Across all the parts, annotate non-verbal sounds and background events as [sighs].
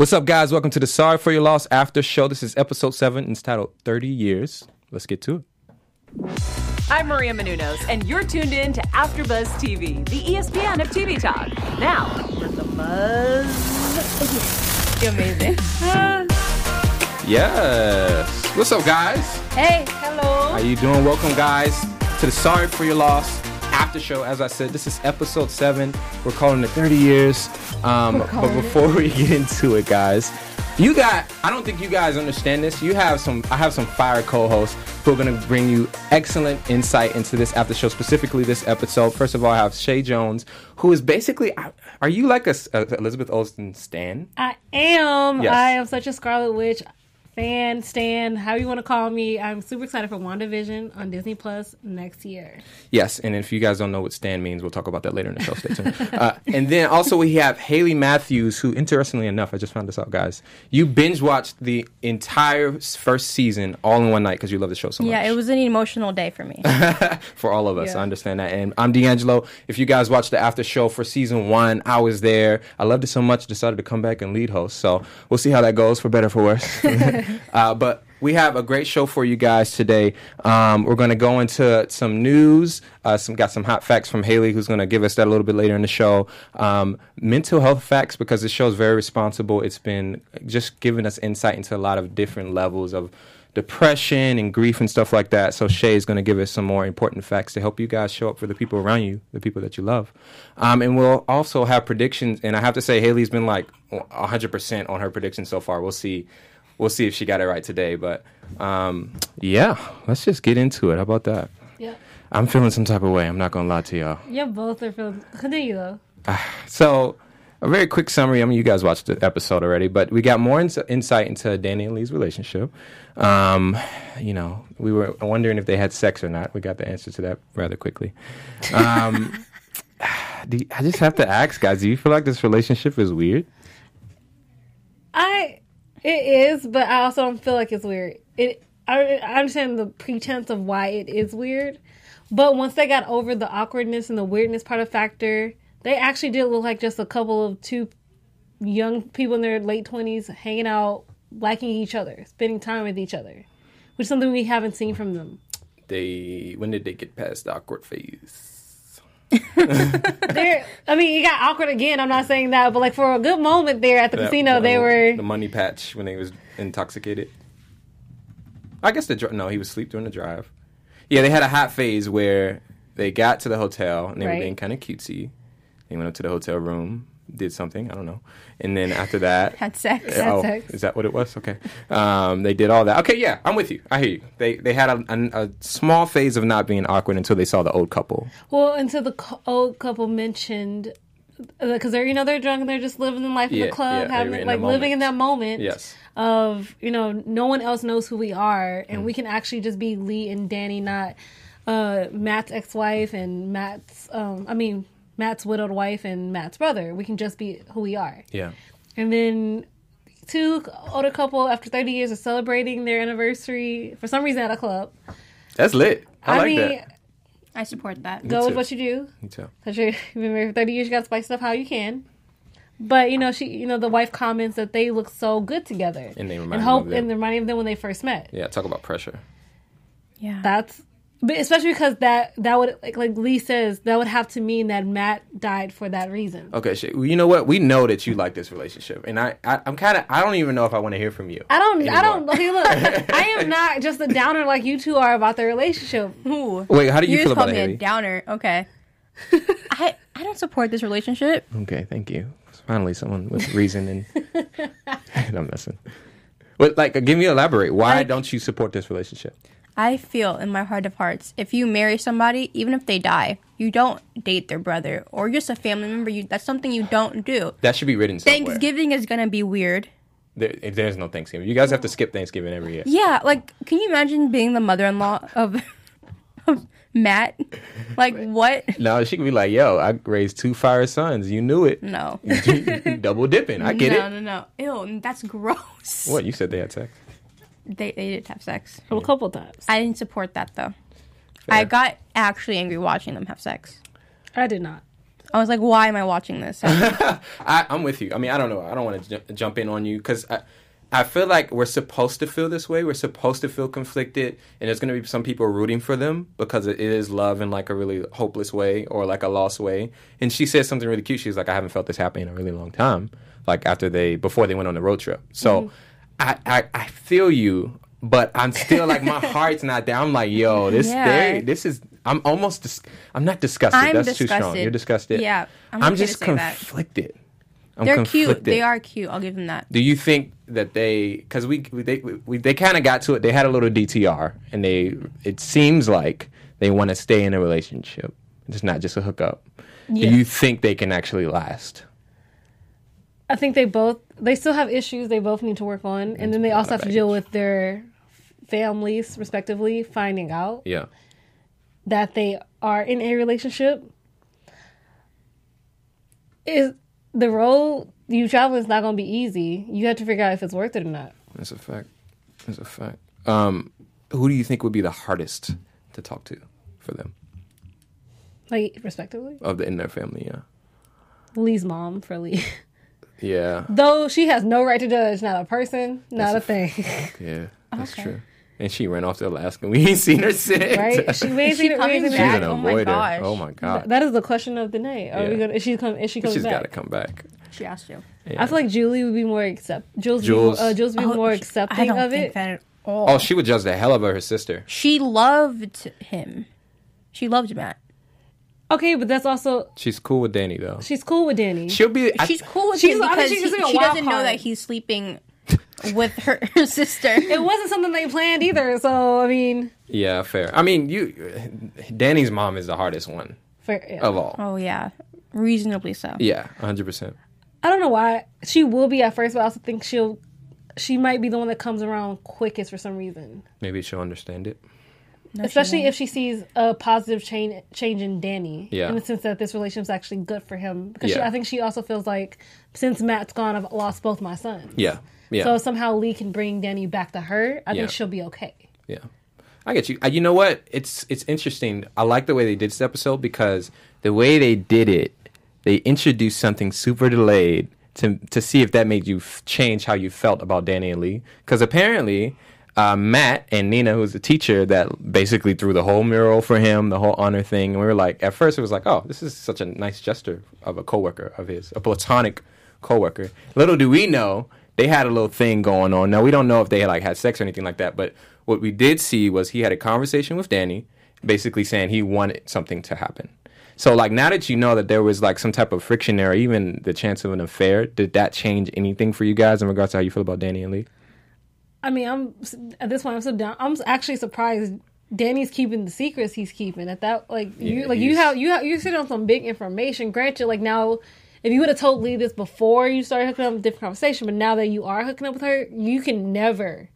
What's up, guys? Welcome to the Sorry for Your Loss After Show. This is episode seven. and It's titled 30 Years. Let's get to it. I'm Maria Menounos, and you're tuned in to AfterBuzz TV, the ESPN of TV talk. Now, let the buzz. [laughs] You're amazing. [laughs] Yes. What's up, guys? hey, hello. How you doing? Welcome, guys, to the Sorry for Your Loss After Show. As I said, this is episode seven. We're calling it 30 years. Um, but calling it. before [laughs] we get into it, guys, you got. I don't think you guys understand this. You have some. I have some fire co-hosts who are going to bring you excellent insight into this after show, specifically this episode. First of all, I have Chae' Jones, who is basically. Are you like a, a Elizabeth Olsen stan? I am. Yes. I am such a Scarlet Witch fan, stan, how you want to call me. I'm super excited for WandaVision on Disney Plus next year. Yes, and if you guys don't know what Stan means, we'll talk about that later in the show. Stay tuned. [laughs] uh, and then also we have Hailey Matthews, who, interestingly enough, I just found this out, guys. You binge watched the entire first season all in one night because you love the show so much. Yeah, it was an emotional day for me. [laughs] for all of us. Yeah. I understand that. And I'm De'AnJilo. If you guys watched the after show for season one, I was there. I loved it so much, decided to come back and lead host. So we'll see how that goes, for better or for worse. [laughs] uh, but we have a great show for you guys today. Um, we're going to go into some news. Uh, some got some hot facts from Hailey, who's going to give us that a little bit later in the show. Um, mental health facts because this show is very responsible. It's been just giving us insight into a lot of different levels of depression and grief and stuff like that. So Chae' is going to give us some more important facts to help you guys show up for the people around you, the people that you love. Um, and we'll also have predictions. And I have to say, Hailey's been like 100% on her predictions so far. We'll see. We'll see if she got it right today. But um, yeah, let's just get into it. How about that? Yeah. I'm feeling some type of way. I'm not going to lie to y'all. Yeah, both are feeling. Continue though. So, a very quick summary. I mean, you guys watched the episode already, but we got more ins- insight into Danny and Leigh's relationship. Um, you know, we were wondering if they had sex or not. We got the answer to that rather quickly. Um, [sighs] do you- I just have to ask, guys, do you feel like this relationship is weird? I. It is, but I also don't feel like it's weird. It. I, I understand the pretense of why it is weird, but once they got over the awkwardness and the weirdness part of factor, they actually did look like just a couple of two young people in their late twenties hanging out, liking each other, spending time with each other, which is something we haven't seen from them. They when did they get past the awkward phase? [laughs] They're, I mean, it got awkward again. I'm not saying that, but like for a good moment there at the That casino, they were. the money patch when they was intoxicated. I guess the no, he was asleep during the drive. Yeah, they had a hot phase where they got to the hotel and they Right. were being kind of cutesy. They went up to the hotel room, did something I don't know, and then after that, [laughs] Had sex. Had oh, sex. is that what it was? Okay, um, they did all that. Okay, yeah, I'm with you. I hear you. They they had a, a, a small phase of not being awkward until they saw the old couple. Well, until the co- old couple mentioned because they're you know they're drunk and they're just living the life in Yeah, the club, yeah, having in like living in that moment. Yes. Of you know, no one else knows who we are, Mm. and we can actually just be Leigh and Danny, not uh, Matt's ex-wife and Matt's. Um, I mean, Matt's widowed wife and Matt's brother. We can just be who we are. Yeah. And then two older couple after 30 years of celebrating their anniversary for some reason at a club. That's lit. I, like mean, that. I support that. go with what you do. Me too. Because [laughs] you've been married for 30 years, you got to spice stuff how you can. But, you know, she, you know, the wife comments that they look so good together. And they remind and him hope, of them. and reminding them when they first met. Yeah, talk about pressure. Yeah. That's, but especially because that, that would, like, like Leigh says, that would have to mean that Matt died for that reason. Okay, Chae', well, you know what? We know that you like this relationship, and I, I I'm kind of, I don't even know if I want to hear from you. I don't, I don't, anymore. okay, look, [laughs] I am not just a downer like you two are about their relationship. Ooh. Wait, how do you, You feel just called it, me a downer. Okay. [laughs] I I don't support this relationship. Okay, thank you. Finally, someone with reason and [laughs] I'm messing. But like, give me elaborate. Why Like- don't you support this relationship? I feel in my heart of hearts, if you marry somebody, even if they die, you don't date their brother or just a family member. You that's something you don't do. That should be written somewhere. Thanksgiving is gonna be weird. There, there's no Thanksgiving. You guys have to skip Thanksgiving every year. Yeah, like can you imagine being the mother-in-law of, [laughs] of Matt? Like what? No, she could be like, "Yo, I raised two fire sons. You knew it. No. [laughs] Double dipping. I get it. no, it. no, no. Ew, that's gross. What you said they had sex? They they did have sex. A couple times. I didn't support that though. Fair. I got actually angry watching them have sex. I did not. I was like, why am I watching this? [laughs] I, I'm with you. I mean, I don't know. I don't want to ju- jump in on you because I, I feel like we're supposed to feel this way. We're supposed to feel conflicted, and there's going to be some people rooting for them because it is love in like a really hopeless way or like a lost way. And she said something really cute. She's like, "I haven't felt this happen in a really long time." Like after they before they went on the road trip. So mm-hmm. I, I I feel you, but I'm still like my [laughs] heart's not there. I'm like, yo, this Yeah. they, this is. I'm almost. Dis- I'm not disgusted. I'm That's too strong. disgusted. You're disgusted. Yeah, I'm I'm just conflicted. I'm They're cute. They are cute. I'll give them that. Do you think that they, because we, we they we, they kind of got to it. They had a little DTR, and they it seems like they want to stay in a relationship. It's not just a hookup. Yeah. Do you think they can actually last? I think they both they still have issues they both need to work on, and then they also have to deal with their families respectively finding out Yeah. that they are in a relationship. Is the road you travel is not going to be easy. You have to figure out if it's worth it or not. That's a fact. That's a fact. Um, who do you think would be the hardest to talk to for them Like respectively, of the in their family? Yeah. Leigh's mom for Leigh. [laughs] Yeah. Though she has no right to judge, not a person, not a thing, [laughs] Yeah. That's Okay. true. And she ran off to Alaska. We [laughs] ain't seen her since. right? [laughs] She may Is she see She's back? an Oh my avoider. gosh. Oh my god. That is the question of the night. Are we gonna? Is she come? Is she coming back? She's got to come back. She asked you. I feel like Julie would be more accept. Jules, Jules. Be, uh, Jules would be more I accepting don't of think it. that at all. Oh, she would judge the hell out of her sister. She loved him. She loved Matt. Okay, but that's also She's cool with Danny though. she's cool with Danny. She'll be. I- She's cool with She's- him because she's he- a she doesn't know that he's sleeping with her, [laughs] her sister. it wasn't something they planned either. So I mean, Yeah, fair. I mean, you. Danny's mom is the hardest one fair, yeah. of all. Oh yeah, reasonably so. Yeah, hundred percent. I don't know why she will be at first, but I also think she'll she might be the one that comes around quickest for some reason. Maybe she'll understand it. No, Especially won't. if she sees a positive change change in Danny. Yeah. In the sense that this relationship's actually good for him. Because she, I think she also feels like since Matt's gone, I've lost both my sons. Yeah, yeah, So somehow Leigh can bring Danny back to her. I Yeah. think she'll be okay. yeah. I get you. Uh, You know what? It's it's interesting. I like the way they did this episode because the way they did it, they introduced something super delayed to to see if that made you f- change how you felt about Danny and Leigh. Because apparently. Uh, Matt and Nina, who's the teacher that basically threw the whole mural for him, the whole honor thing, and we were like, at first it was like, oh, this is such a nice gesture of a coworker of his, a platonic coworker. Little do we know, they had a little thing going on. Now we don't know if they had like had sex or anything like that, but what we did see was he had a conversation with Danny, basically saying he wanted something to happen. So like now that you know that there was like some type of friction there, or even the chance of an affair, did that change anything for you guys in regards to how you feel about Danny and Leigh? I mean, I'm at this point. I'm so down. I'm actually surprised. Danny's keeping the secrets he's keeping. At that, like you, Yeah, like you have you have you sit on some big information. Granted, like now, if you would have told Leigh this before you started hooking up, a different conversation. But now that you are hooking up with her, you can never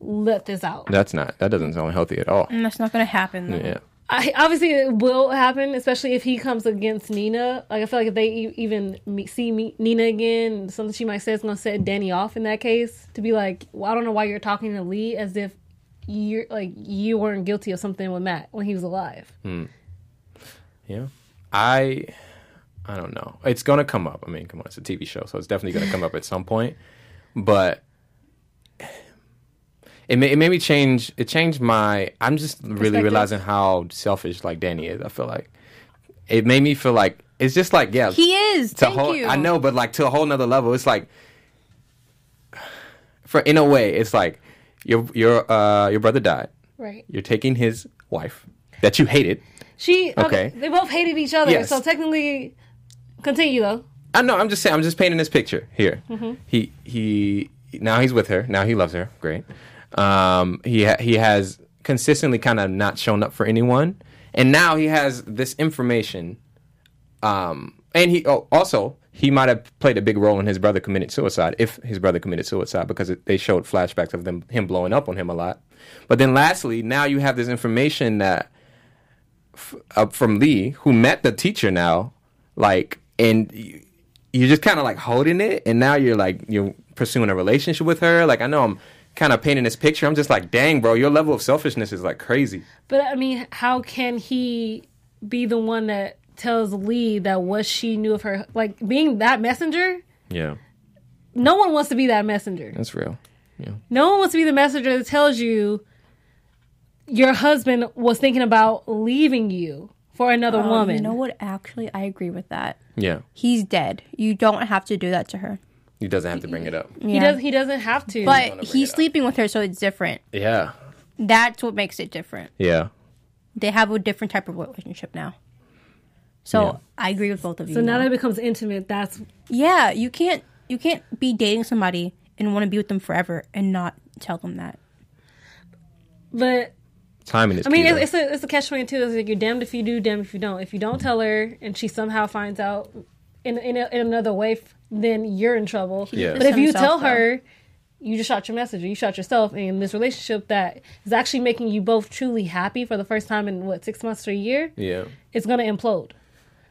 let this out. That's not that doesn't sound healthy at all. And that's not gonna happen. Though. Yeah. I, obviously, it will happen, especially if he comes against Nina. Like I feel like if they e- even see Nina again, something she might say is going to set Danny off in that case. To be like, well, I don't know why you're talking to Leigh as if you're like you weren't guilty of something with Matt when he was alive. Hmm. Yeah. I I don't know. It's gonna come up. I mean, come on, it's a TV show, so it's definitely gonna come up at some point. But it made, it made me change. It changed my. I'm just really realizing how selfish like Danny is. I feel like it made me feel like it's just like yeah. He is. to a Thank whole, you. I know, but like to a whole nother level. It's like for in a way, it's like your your uh your brother died. Right. You're taking his wife that you hated. She okay. Okay. They both hated each other, Yes. so technically, continue though. I know. I'm just saying. I'm just painting this picture here. Mm-hmm. He he. Now he's with her. Now he loves her. Great. Um. He ha- he has consistently kind of not shown up for anyone, and now he has this information. Um. And he oh, also he might have played a big role in his brother committed suicide if his brother committed suicide because it, they showed flashbacks of them him blowing up on him a lot. But then lastly, now you have this information that f- up from Leigh, who met the teacher now, like, and you, you're just kind of like holding it, and now you're like you're pursuing a relationship with her. Like, I know I'm kind of painting this picture. I'm just like, dang, bro, your level of selfishness is like crazy. But I mean, how can he be the one that tells Leigh that what she knew of her, like being that messenger. Yeah, No one wants to be that messenger. that's real. Yeah, No one wants to be the messenger that tells you your husband was thinking about leaving you for another Um, woman. You know what? Actually, I agree with that. yeah. He's dead. You don't have to do that to her. He doesn't have to bring it up. He does. He doesn't have to. But bring he's it up. sleeping with her, so it's different. Yeah, That's what makes it different. yeah. They have a different type of relationship now. So Yeah. I agree with both of you. so now now. that it becomes intimate, that's yeah, you can't you can't be dating somebody and want to be with them forever and not tell them that. but Timing is. I mean, key, it's, it's a it's a catch twenty two. It's like you're damned if you do, damned if you don't. If you don't tell her and she somehow finds out in in, a, in another way, f- then you're in trouble. Yeah. But if you tell her, you just shot your messenger. You shot yourself in this relationship that is actually making you both truly happy for the first time in what six months to a year. yeah. It's gonna implode.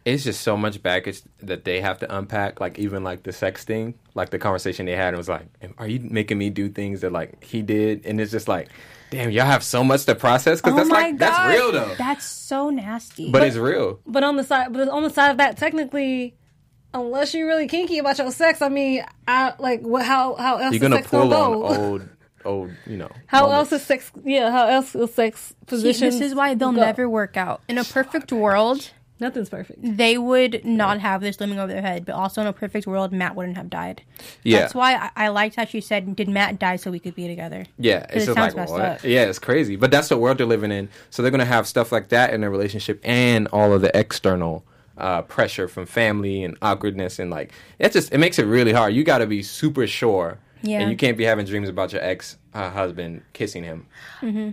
it's just so much baggage that they have to unpack. Like even like the sex thing, like the conversation they had, it was like, "Are you making me do things that like he did?" And it's just like, damn, y'all have so much to process because oh that's like that's real though. Oh That's so nasty. but it's real. But on the side, but on the side of that, technically, unless you're really kinky about your sex, I mean, I like what? How how else You're is gonna sex gonna pull on old, old, you know. [laughs] How moments. else is sex? Yeah, how else is sex position? this is why they'll go? never work out. In a perfect world, Nothing's perfect. they would not have this looming over their head. But also in a perfect world, Matt wouldn't have died. Yeah, That's why I, I liked how she said, "Did Matt die so we could be together?" Yeah, it it's just sounds like messed what? up. Yeah, it's crazy. But that's the world they're living in. So they're gonna have stuff like that in their relationship and all of the external uh, pressure from family and awkwardness and like it just it makes it really hard. You got to be super sure. Yeah. And you can't be having dreams about your ex uh, husband kissing him.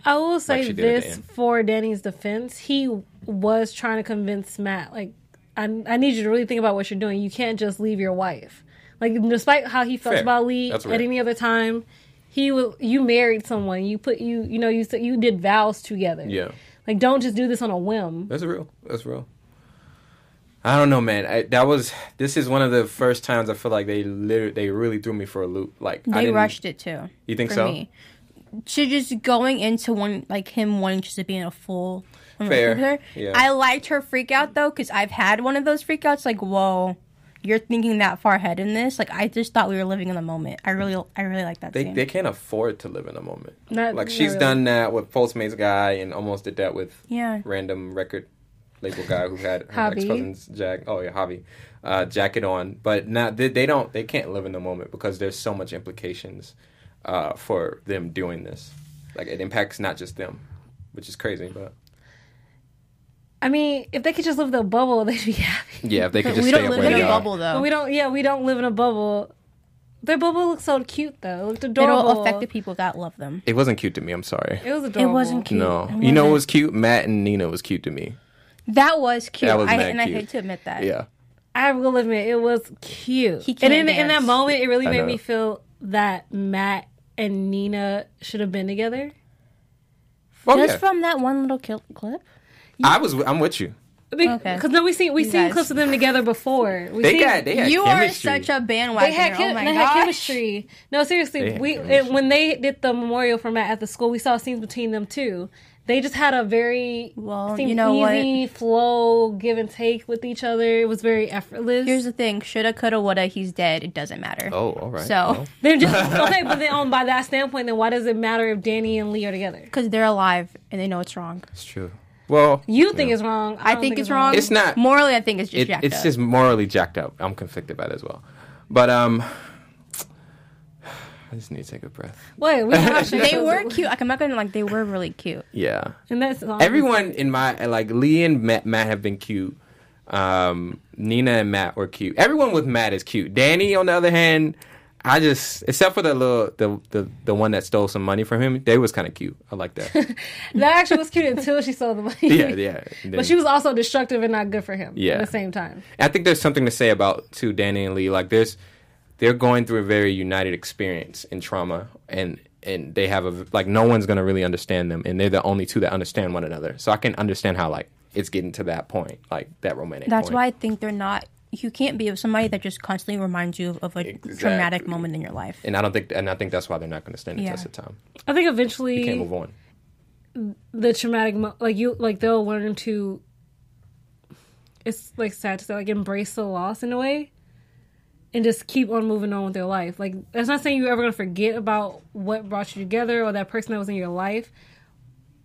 I will say she did at the this for Danny's defense: he was trying to convince Matt, like, I, I need you to really think about what you're doing. You can't just leave your wife. Like, despite how he felt Fair. about Leigh at any other time, he was. You married someone. You put you. You know. You said you did vows together. Yeah. Like, don't just do this on a whim. That's real. That's real. I don't know, man. I, that was this is one of the first times I feel like they literally they really threw me for a loop. Like I They didn't, rushed it too. You think for so? Me. To just going into one like him wanting just to be in a full Fair. Yeah. I liked her freak out though because I've had one of those freakouts. Like, whoa, you're thinking that far ahead in this. Like, I just thought we were living in the moment. I really, I really like that They, scene. they can't afford to live in a moment. Not- like not she's really. done that with Postmates guy and almost did that with Yeah. random record label guy who had her ex cousin's jack. Oh yeah, hobby uh, jacket on. But now they, they don't. They can't live in the moment because there's so much implications uh, for them doing this. Like it impacts not just them, which is crazy. But I mean, if they could just live in a bubble, [laughs] they'd be happy. yeah, if they could But just we stay don't live in a bubble though. But we don't. Yeah, we don't live in a bubble. Their bubble looks so cute though. It looked adorable. It'll affect the people that love them. It wasn't cute to me. I'm sorry. It was adorable. It wasn't cute. No, It you know what wasn't. was cute? Matt and Nina was cute to me. That was cute. That was I, mad and I hate to admit that. Yeah. I will admit it was cute. He and can't in, in that moment, it really I made know. me feel that Matt and Nina should have been together. Oh, Just yeah. from that one little kil- clip. I was. I'm with you. Because Okay. no, we seen we You seen guys. clips of them together before. We They seen, got. They had You chemistry. are such a bandwagon. they had chem- oh my they had chemistry. No, seriously, They had we chemistry. it, when they did the memorial for Matt at the school, we saw scenes between them too. They just had a very Well, you know what? easy flow, give and take with each other. It was very effortless. Here's the thing: shoulda, coulda, woulda. He's dead. It doesn't matter. Oh, all right. So- Well, [laughs] They're just [laughs] okay, but then on by that standpoint, then why does it matter if Danny and Leigh are together? Because they're alive and they know it's wrong. it's true. Well, You think it's wrong. I, don't think, it's wrong. It's not- morally. I think it's just it, jacked it's up. just morally jacked up. I'm conflicted by it as well. But um, I just need to take a breath. Wait, we watched it. [laughs] they were cute. Like I'm not gonna like. They were really cute. Yeah. and that's Everyone in my like Leigh and Matt, Matt have been cute. Um, Nina and Matt were cute. Everyone with Matt is cute. Danny, on the other hand, I just except for the little the the, the one that stole some money from him, they was kind of cute. I like that. [laughs] That actually was cute until she stole the money. [laughs] yeah, yeah. Then- But she was also destructive and not good for him. Yeah. At the same time. I think there's something to say about too Danny and Leigh. Like there's they're going through a very united experience in trauma and and they have a like no one's gonna really understand them and they're the only two that understand one another. So I can understand how like it's getting to that point, like that romantic That's point. why I think they're not. You can't be with somebody that just constantly reminds you of, of a Exactly. traumatic moment in your life. and I don't think and I think that's why they're not gonna stand the Yeah. test of time. I think eventually You can't move on. the traumatic, mo- like you, like they'll learn to it's like sad to say like embrace the loss in a way and just keep on moving on with their life. Like that's not saying you're ever gonna forget about what brought you together or that person that was in your life,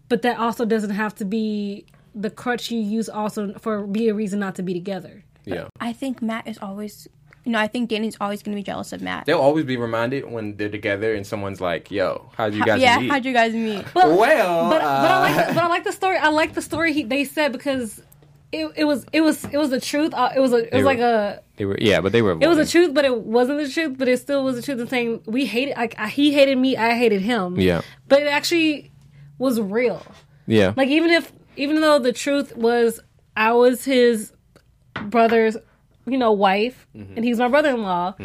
but that also doesn't have to be the crutch you use also for be a reason not to be together. Yeah. I think Matt is always, you know, I think Danny's always going to be jealous of Matt. They'll always be reminded when they're together and someone's like, "Yo, how'd you guys yeah, meet?" how'd you guys meet? But, well, but, but I uh, like but I like the story. I like the story he, they said because it, it was it was it was the truth. Uh, it was a it was were- like a they were, yeah, but they were. it was the truth, but it wasn't the truth. But it still was the truth. And saying we hated like I- he hated me, I hated him. Yeah. but it actually was real. Yeah, Like even if even though the truth was I was his brother's, you know, wife, Mm-hmm. and he's my brother-in-law.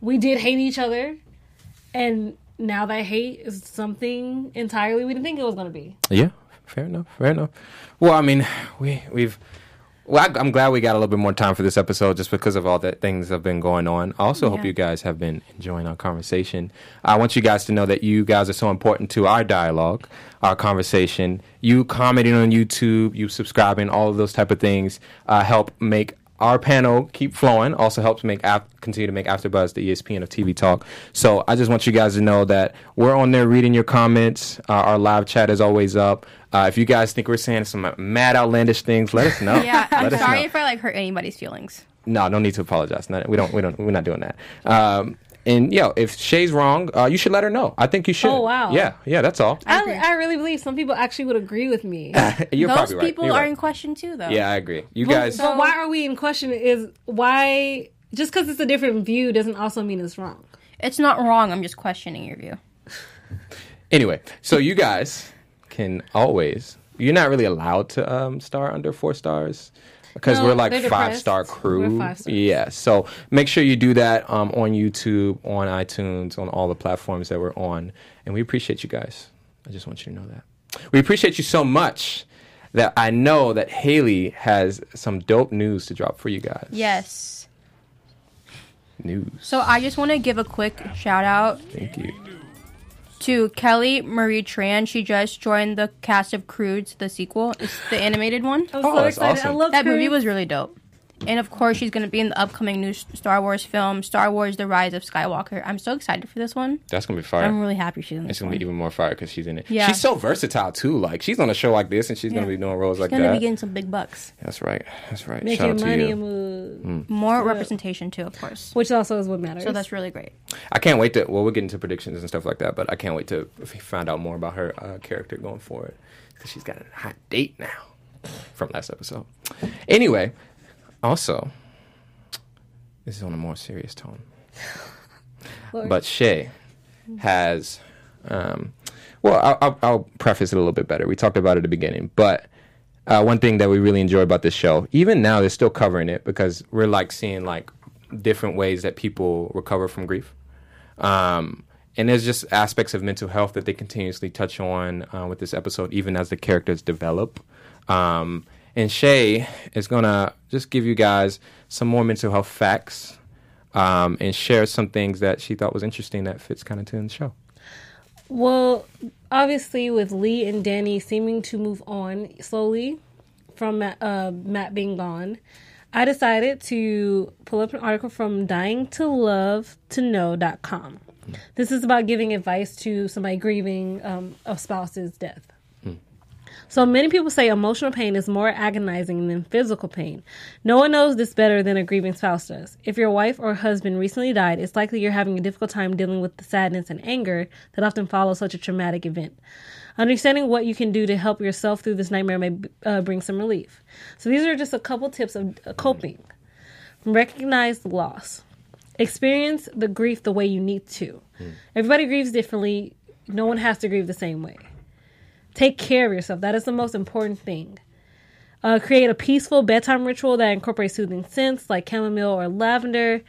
We did hate each other, and now that hate is something entirely we didn't think it was going to be. Yeah, fair enough. Fair enough. Well, I mean, we we've. Well, I, I'm glad we got a little bit more time for this episode, just because of all the things that have been going on. I also hope you guys have been enjoying our conversation. I want you guys to know that you guys are so important to our dialogue, our conversation. You commenting on YouTube, you subscribing, all of those type of things uh, help make our panel keep flowing. Also helps make ap- continue to make AfterBuzz the ESPN of TV talk. So I just want you guys to know that we're on there reading your comments. Uh, our live chat is always up. Uh, if you guys think we're saying some mad outlandish things, let us know. [laughs] Yeah, I'm sorry know. if I like hurt anybody's feelings. No, no need to apologize. We don't. We don't. We're not doing that. Um, and yo, if Shay's wrong, uh, you should let her know. I think you should. Oh, wow. Yeah, yeah. That's all. I, agree. I really believe some people actually would agree with me. [laughs] You're Those probably right. people You're are right. in question too, though. Yeah, I agree. You But- guys. but why are we in question? Is why just because it's a different view doesn't also mean it's wrong. It's not wrong. I'm just questioning your view. Anyway, so you guys can always. You're not really allowed to um, star under four stars because No, we're like five star crew. We're five stars. Yeah, so make sure you do that um, on YouTube, on iTunes, on all the platforms that we're on, and we appreciate you guys. I just want you to know that we appreciate you so much that I know that Hailey has some dope news to drop for you guys. Yes. news. So I just want to give a quick shout out Thank you. To Kelly Marie Tran. She just joined the cast of Croods, the sequel. It's the animated one. Oh, I'm Oh, so that's excited. awesome. I love That movie was really dope. And of course, she's going to be in the upcoming new Star Wars film, Star Wars: The Rise of Skywalker. I'm so excited for this one. That's gonna be fire. I'm really happy she's in this It's gonna one. be even more fire because she's in it. Yeah. She's so versatile too. Like she's on a show like this, and she's gonna be doing roles like that. She's going to be getting some big bucks. That's right. That's right. Shout making out to money you. and move, More representation too, of course. which also is what matters. So that's really great. I can't wait to. Well, we'll get into predictions and stuff like that, but I can't wait to find out more about her uh, character going forward because she's got a hot date now from last episode. Anyway, also, this is on a more serious tone. [laughs] But Chae' has, um, well, I'll, I'll, I'll preface it a little bit better. We talked about it at the beginning, but uh, one thing that we really enjoy about this show, even now, they're still covering it because we're like seeing like different ways that people recover from grief. Um, and there's just aspects of mental health that they continuously touch on uh, with this episode, even as the characters develop. Um, and Chae' is gonna just give you guys some more mental health facts um, and share some things that she thought was interesting that fits kind of to the show. Well, obviously, with Leigh and Danny seeming to move on slowly from uh, Matt being gone, I decided to pull up an article from dying to love to know.com. This is about giving advice to somebody grieving um, a spouse's death. So many people say emotional pain is more agonizing than physical pain. No one knows this better than a grieving spouse does. If your wife or husband recently died, it's likely you're having a difficult time dealing with the sadness and anger that often follow such a traumatic event. Understanding what you can do to help yourself through this nightmare may uh, bring some relief. So these are just a couple tips of uh, coping. Recognize the loss. Experience the grief the way you need to. Everybody grieves differently. No one has to grieve the same way. Take care of yourself. That is the most important thing. Uh, create a peaceful bedtime ritual that incorporates soothing scents like chamomile or lavender.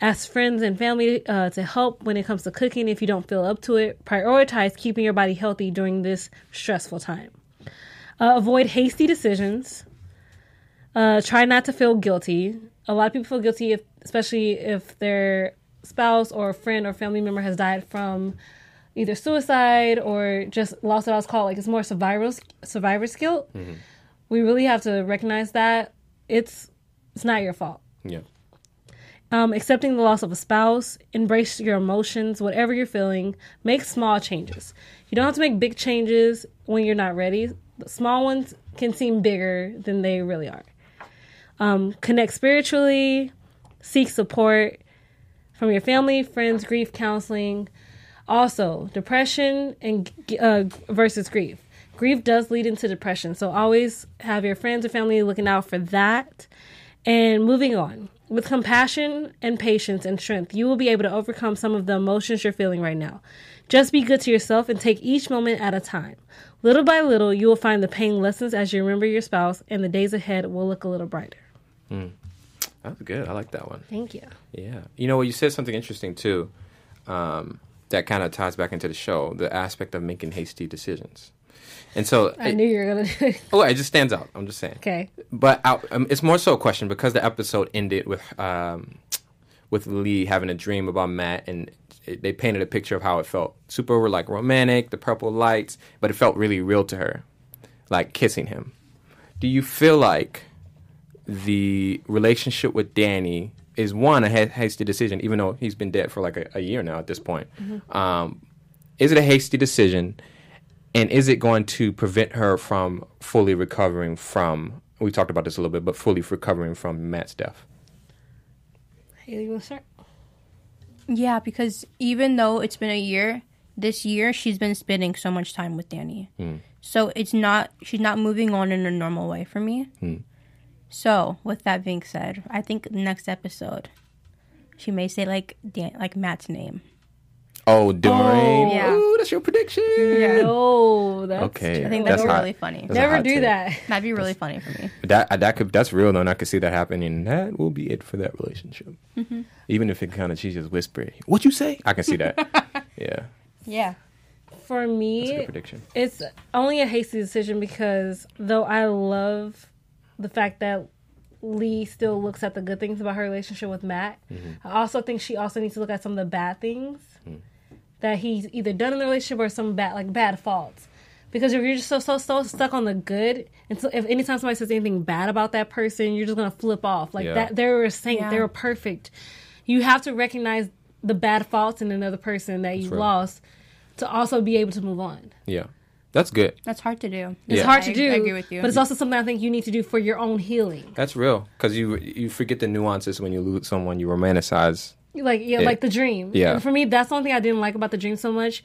Ask friends and family uh, to help when it comes to cooking if you don't feel up to it. Prioritize keeping your body healthy during this stressful time. Uh, avoid hasty decisions. Uh, try not to feel guilty. A lot of people feel guilty, if, especially if their spouse or friend or family member has died from either suicide or just loss of call. Like it's more survivor's survivor's guilt. We really have to recognize that it's It's not your fault. Yeah. Um, accepting the loss of a spouse, embrace your emotions, whatever you're feeling, make small changes. You don't have to make big changes when you're not ready. The small ones can seem bigger than they really are. Um, connect spiritually, seek support from your family, friends, grief counseling. Also, depression and uh, versus grief. Grief does lead into depression, so always have your friends or family looking out for that. And moving on. With compassion and patience and strength, you will be able to overcome some of the emotions you're feeling right now. Just be good to yourself and take each moment at a time. Little by little, you will find the pain lessons as you remember your spouse, and the days ahead will look a little brighter. That's good. I like that one. Thank you. Yeah. You know what? You said something interesting too. Um, that kind of ties back into the show, the aspect of making hasty decisions. And so, I it, knew you were to do it. oh, it just stands out. I'm just saying. Okay. But I, um, it's more so a question because the episode ended with um, with Lee having a dream about Matt, and it, they painted a picture of how it felt. Super like romantic, the purple lights, but it felt really real to her, like kissing him. Do you feel like the relationship with Danny is one a hasty decision, even though he's been dead for like a, a year now at this point? Mm-hmm. Um, is it a hasty decision? And is it going to prevent her from fully recovering from? We talked about this a little bit, but fully recovering from Matt's death. Hailey, you want start? Yeah, because even though it's been a year, this year she's been spending so much time with Danny. Hmm. So it's not she's not moving on in a normal way for me. Hmm. So with that being said, I think next episode she may say like Dan- like Matt's name. Oh, Doreen! Oh, yeah. Ooh, that's your prediction. No, that's Okay, I think That's that's, hot. really funny. That's Never do take. that. That'd be really funny for me. That that could that's real though, and I could see that happening. That will be it for that relationship. Mm-hmm. Even if it kind of she's just whispering, "What you say?" I can see that. [laughs] yeah, Yeah. For that's a me, good prediction. it's only a hasty decision because though I love the fact that Leigh still looks at the good things about her relationship with Matt, Mm-hmm. I also think she also needs to look at some of the bad things Mm. that he's either done in the relationship or some bad like bad faults. Because if you're just so so so stuck on the good, and so if anytime somebody says anything bad about that person, you're just gonna flip off. Like Yeah. that, they're a saint, Yeah. they're perfect. You have to recognize the bad faults in another person that you real. lost to also be able to move on. Yeah, that's good. That's hard to do. It's Yeah. hard I- to do. I agree with you. But it's also something I think you need to do for your own healing. That's real because you you forget the nuances when you lose someone you romanticize. Like yeah, Yeah. like the dream. Yeah. And for me, that's the only thing I didn't like about the dream so much.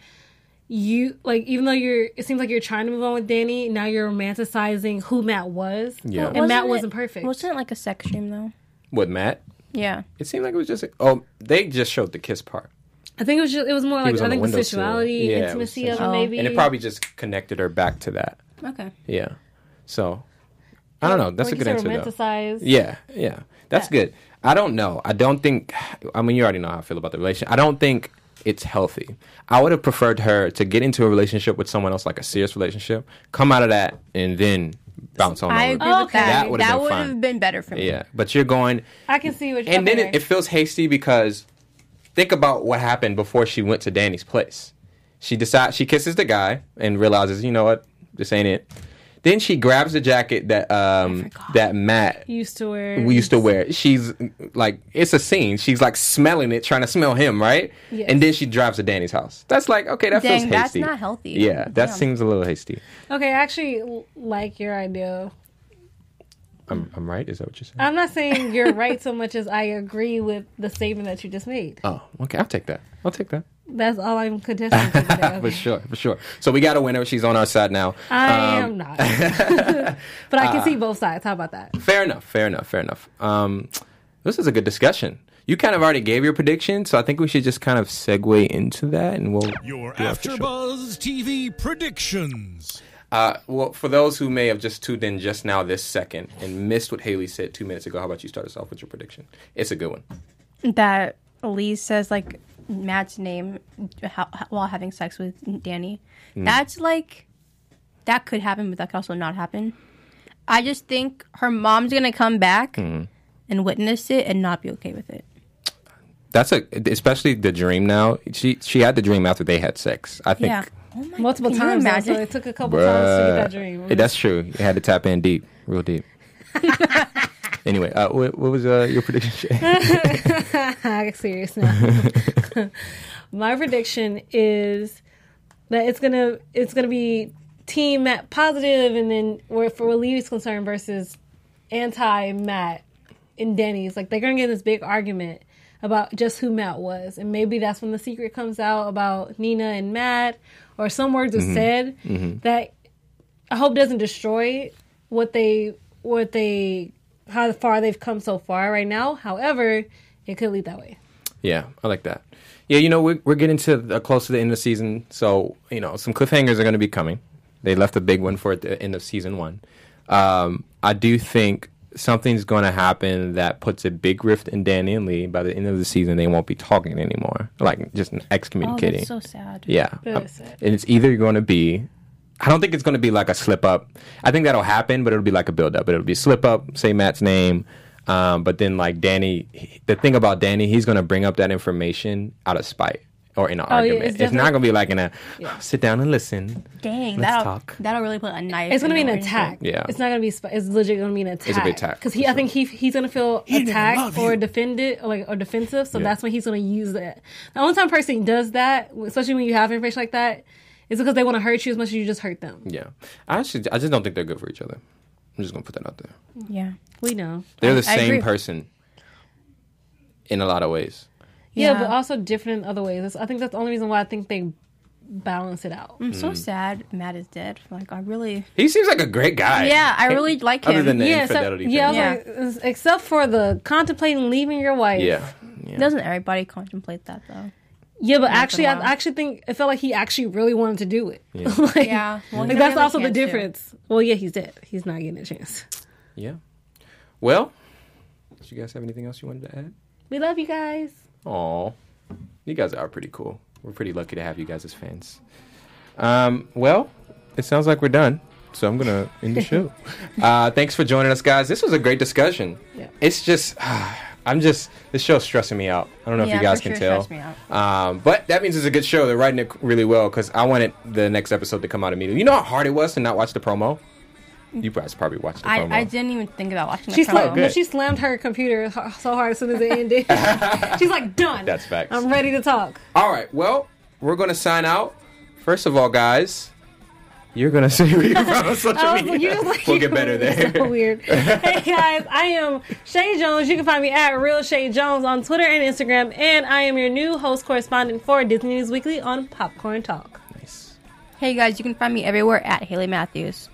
You like even though you're it seems like you're trying to move on with Danny, now you're romanticizing who Matt was. Yeah. And Matt it- wasn't perfect. Wasn't it like a sex dream though? With Matt, Yeah. it seemed like it was just oh they just showed the kiss part, I think it was just it was more like was I on the think the windowsill. sexuality, Yeah, it intimacy of it maybe. and it probably just connected her back to that. Okay. Yeah, so I don't know. That's like a good you said, answer though. romanticize. Yeah, yeah. That's good. I don't know. I don't think I mean you already know how I feel about the relationship. I don't think it's healthy. I would have preferred her to get into a relationship with someone else like a serious relationship, come out of that and then bounce on I over. agree with Okay. that. That That, would've been would fine. have been better for me. Yeah, but you're going I can see what you're saying. and then it, it feels hasty because think about what happened before she went to Danny's place. She decides she kisses the guy and realizes, you know what, this ain't it. Then she grabs the jacket that um that Matt used to wear we used to wear. She's like, it's a scene. She's like smelling it, trying to smell him, right? Yes. And then she drives to Danny's house. That's like, okay, that feels Dang, that's hasty. not healthy. Yeah, that Damn. seems a little hasty. Okay, I actually like your idea. I'm, I'm right. Is that what you're saying? I'm not saying you're right so much as I agree with the statement that you just made. oh, okay. I'll take that. I'll take that. That's all I'm contesting for today. [laughs] For sure, for sure. So we got a winner. She's on our side now. I Um, am not. [laughs] [laughs] but I can uh, see both sides. How about that? Fair enough. Fair enough. Fair enough. Um, this is a good discussion. You kind of already gave your prediction, so I think we should just kind of segue into that, and we'll Your do after show. AfterBuzz TV predictions. Uh, well, for those who may have just tuned in just now this second and missed what Hailey said two minutes ago, how about you start us off with your prediction? It's a good one. That Elise says like Matt's name while having sex with Danny. Mm. That's like that could happen, but that could also not happen. I just think her mom's gonna come back Mm. and witness it and not be okay with it. That's a especially the dream. Now she she had the dream after they had sex. I think. Yeah. Oh my Multiple Can you times. imagine? So it took a couple times to get that dream. Yeah, that's true. You had to tap in deep, real deep. [laughs] Anyway, uh, what, what was uh, your prediction? Chae'? I get serious now. [laughs] My prediction is that it's gonna it's gonna be team Matt positive, and then where for what Levy's concerned versus anti Matt and Denny's. Like they're gonna get this big argument about just who Matt was, and maybe that's when the secret comes out about Nina and Matt, or some words are said that I hope doesn't destroy what they what they how far they've come so far right now. However, it could lead that way. Yeah, I like that. Yeah, you know, we're, we're getting to the, close to the end of the season, so you know, some cliffhangers are going to be coming. They left a big one for at the end of season one. Um, I do think something's going to happen that puts a big rift in Danny and Leigh. By the end of the season, they won't be talking anymore, like just Oh, excommunicating. that's so sad. Yeah. That Um, sad. and it's either going to be, I don't think it's going to be like a slip up. I think that'll happen, but it'll be like a build up. It'll be slip up, say Matt's name. Um, but then, like Danny, he- the thing about Danny, he's going to bring up that information out of spite or in an Oh, yeah, argument. it's It's, not going to be like in a sit down and listen. Dang, Let's that'll talk. that'll really put a knife. It's gonna be an the attack. Yeah. it's not gonna be. sp- It's legit gonna be an attack. It's a big attack, because for he. I think he he's gonna feel didn't attacked or you. defended, or like or defensive. So Yeah. that's when he's gonna use that. The only time a person does that, especially when you have information like that, is because they want to hurt you as much as you just hurt them. Yeah. I actually, I just don't think they're good for each other. I'm just going to put that out there. Yeah. We know. They're I- the I same agree. person in a lot of ways. Yeah, Yeah. but also different in other ways. That's- I think that's the only reason why I think they balance it out. I'm Mm. so sad Matt is dead. Like I really He seems like a great guy. Yeah, I really like him. Other him. than the yeah, so, infidelity yeah, I thing. was like, except for the contemplating leaving your wife. Yeah. yeah. Doesn't everybody contemplate that though? Yeah, but actually, I actually think it felt like he actually really wanted to do it. Yeah. [laughs] like, Yeah. Well, like that's really also the can't difference. Well, yeah, he's dead. He's not getting a chance. Yeah. Well, did you guys have anything else you wanted to add? We love you guys. Aw, you guys are pretty cool. We're pretty lucky to have you guys as fans. Um, well, it sounds like we're done, so I'm gonna end the show. [laughs] uh, thanks for joining us, guys. This was a great discussion. Yeah. It's just, [sighs] I'm just this show's stressing me out. I don't know if you guys can sure tell. Um, but that means it's a good show. They're writing it really well because I wanted the next episode to come out immediately. You know how hard it was to not watch the promo. You guys probably watched the promo. I, I didn't even think about watching the She promo. slammed, good. she slammed her computer so hard as soon as it ended. [laughs] She's like, done. That's facts. I'm ready to talk. All right. Well, we're gonna sign out. First of all, guys, you're gonna [laughs] say where [laughs] oh, you're from on social I media. like, you just like we'll get better there. So weird. hey guys, I am Chae' Jones. You can find me at Real Shay Jones on Twitter and Instagram, and I am your new host correspondent for Disney News Weekly on Popcorn Talk. Nice. Hey guys, you can find me everywhere at Hailey Matthews.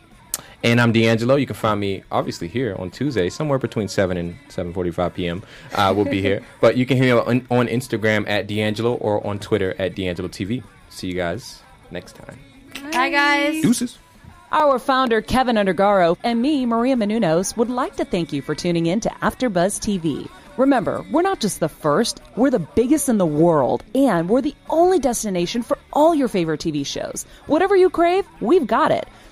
And I'm De'AnJilo. You can find me obviously here on Tuesday, somewhere between seven and seven forty-five p.m. Uh, we'll be here, [laughs] but you can hear me on, on Instagram at D'Angelo or on Twitter at D'Angelo TV. See you guys next time. Bye guys. Deuces. Our founder, Kevin Undergaro, and me, Maria Menounos, would like to thank you for tuning in to AfterBuzz TV. Remember, we're not just the first, we're the biggest in the world, and we're the only destination for all your favorite TV shows. Whatever you crave, we've got it.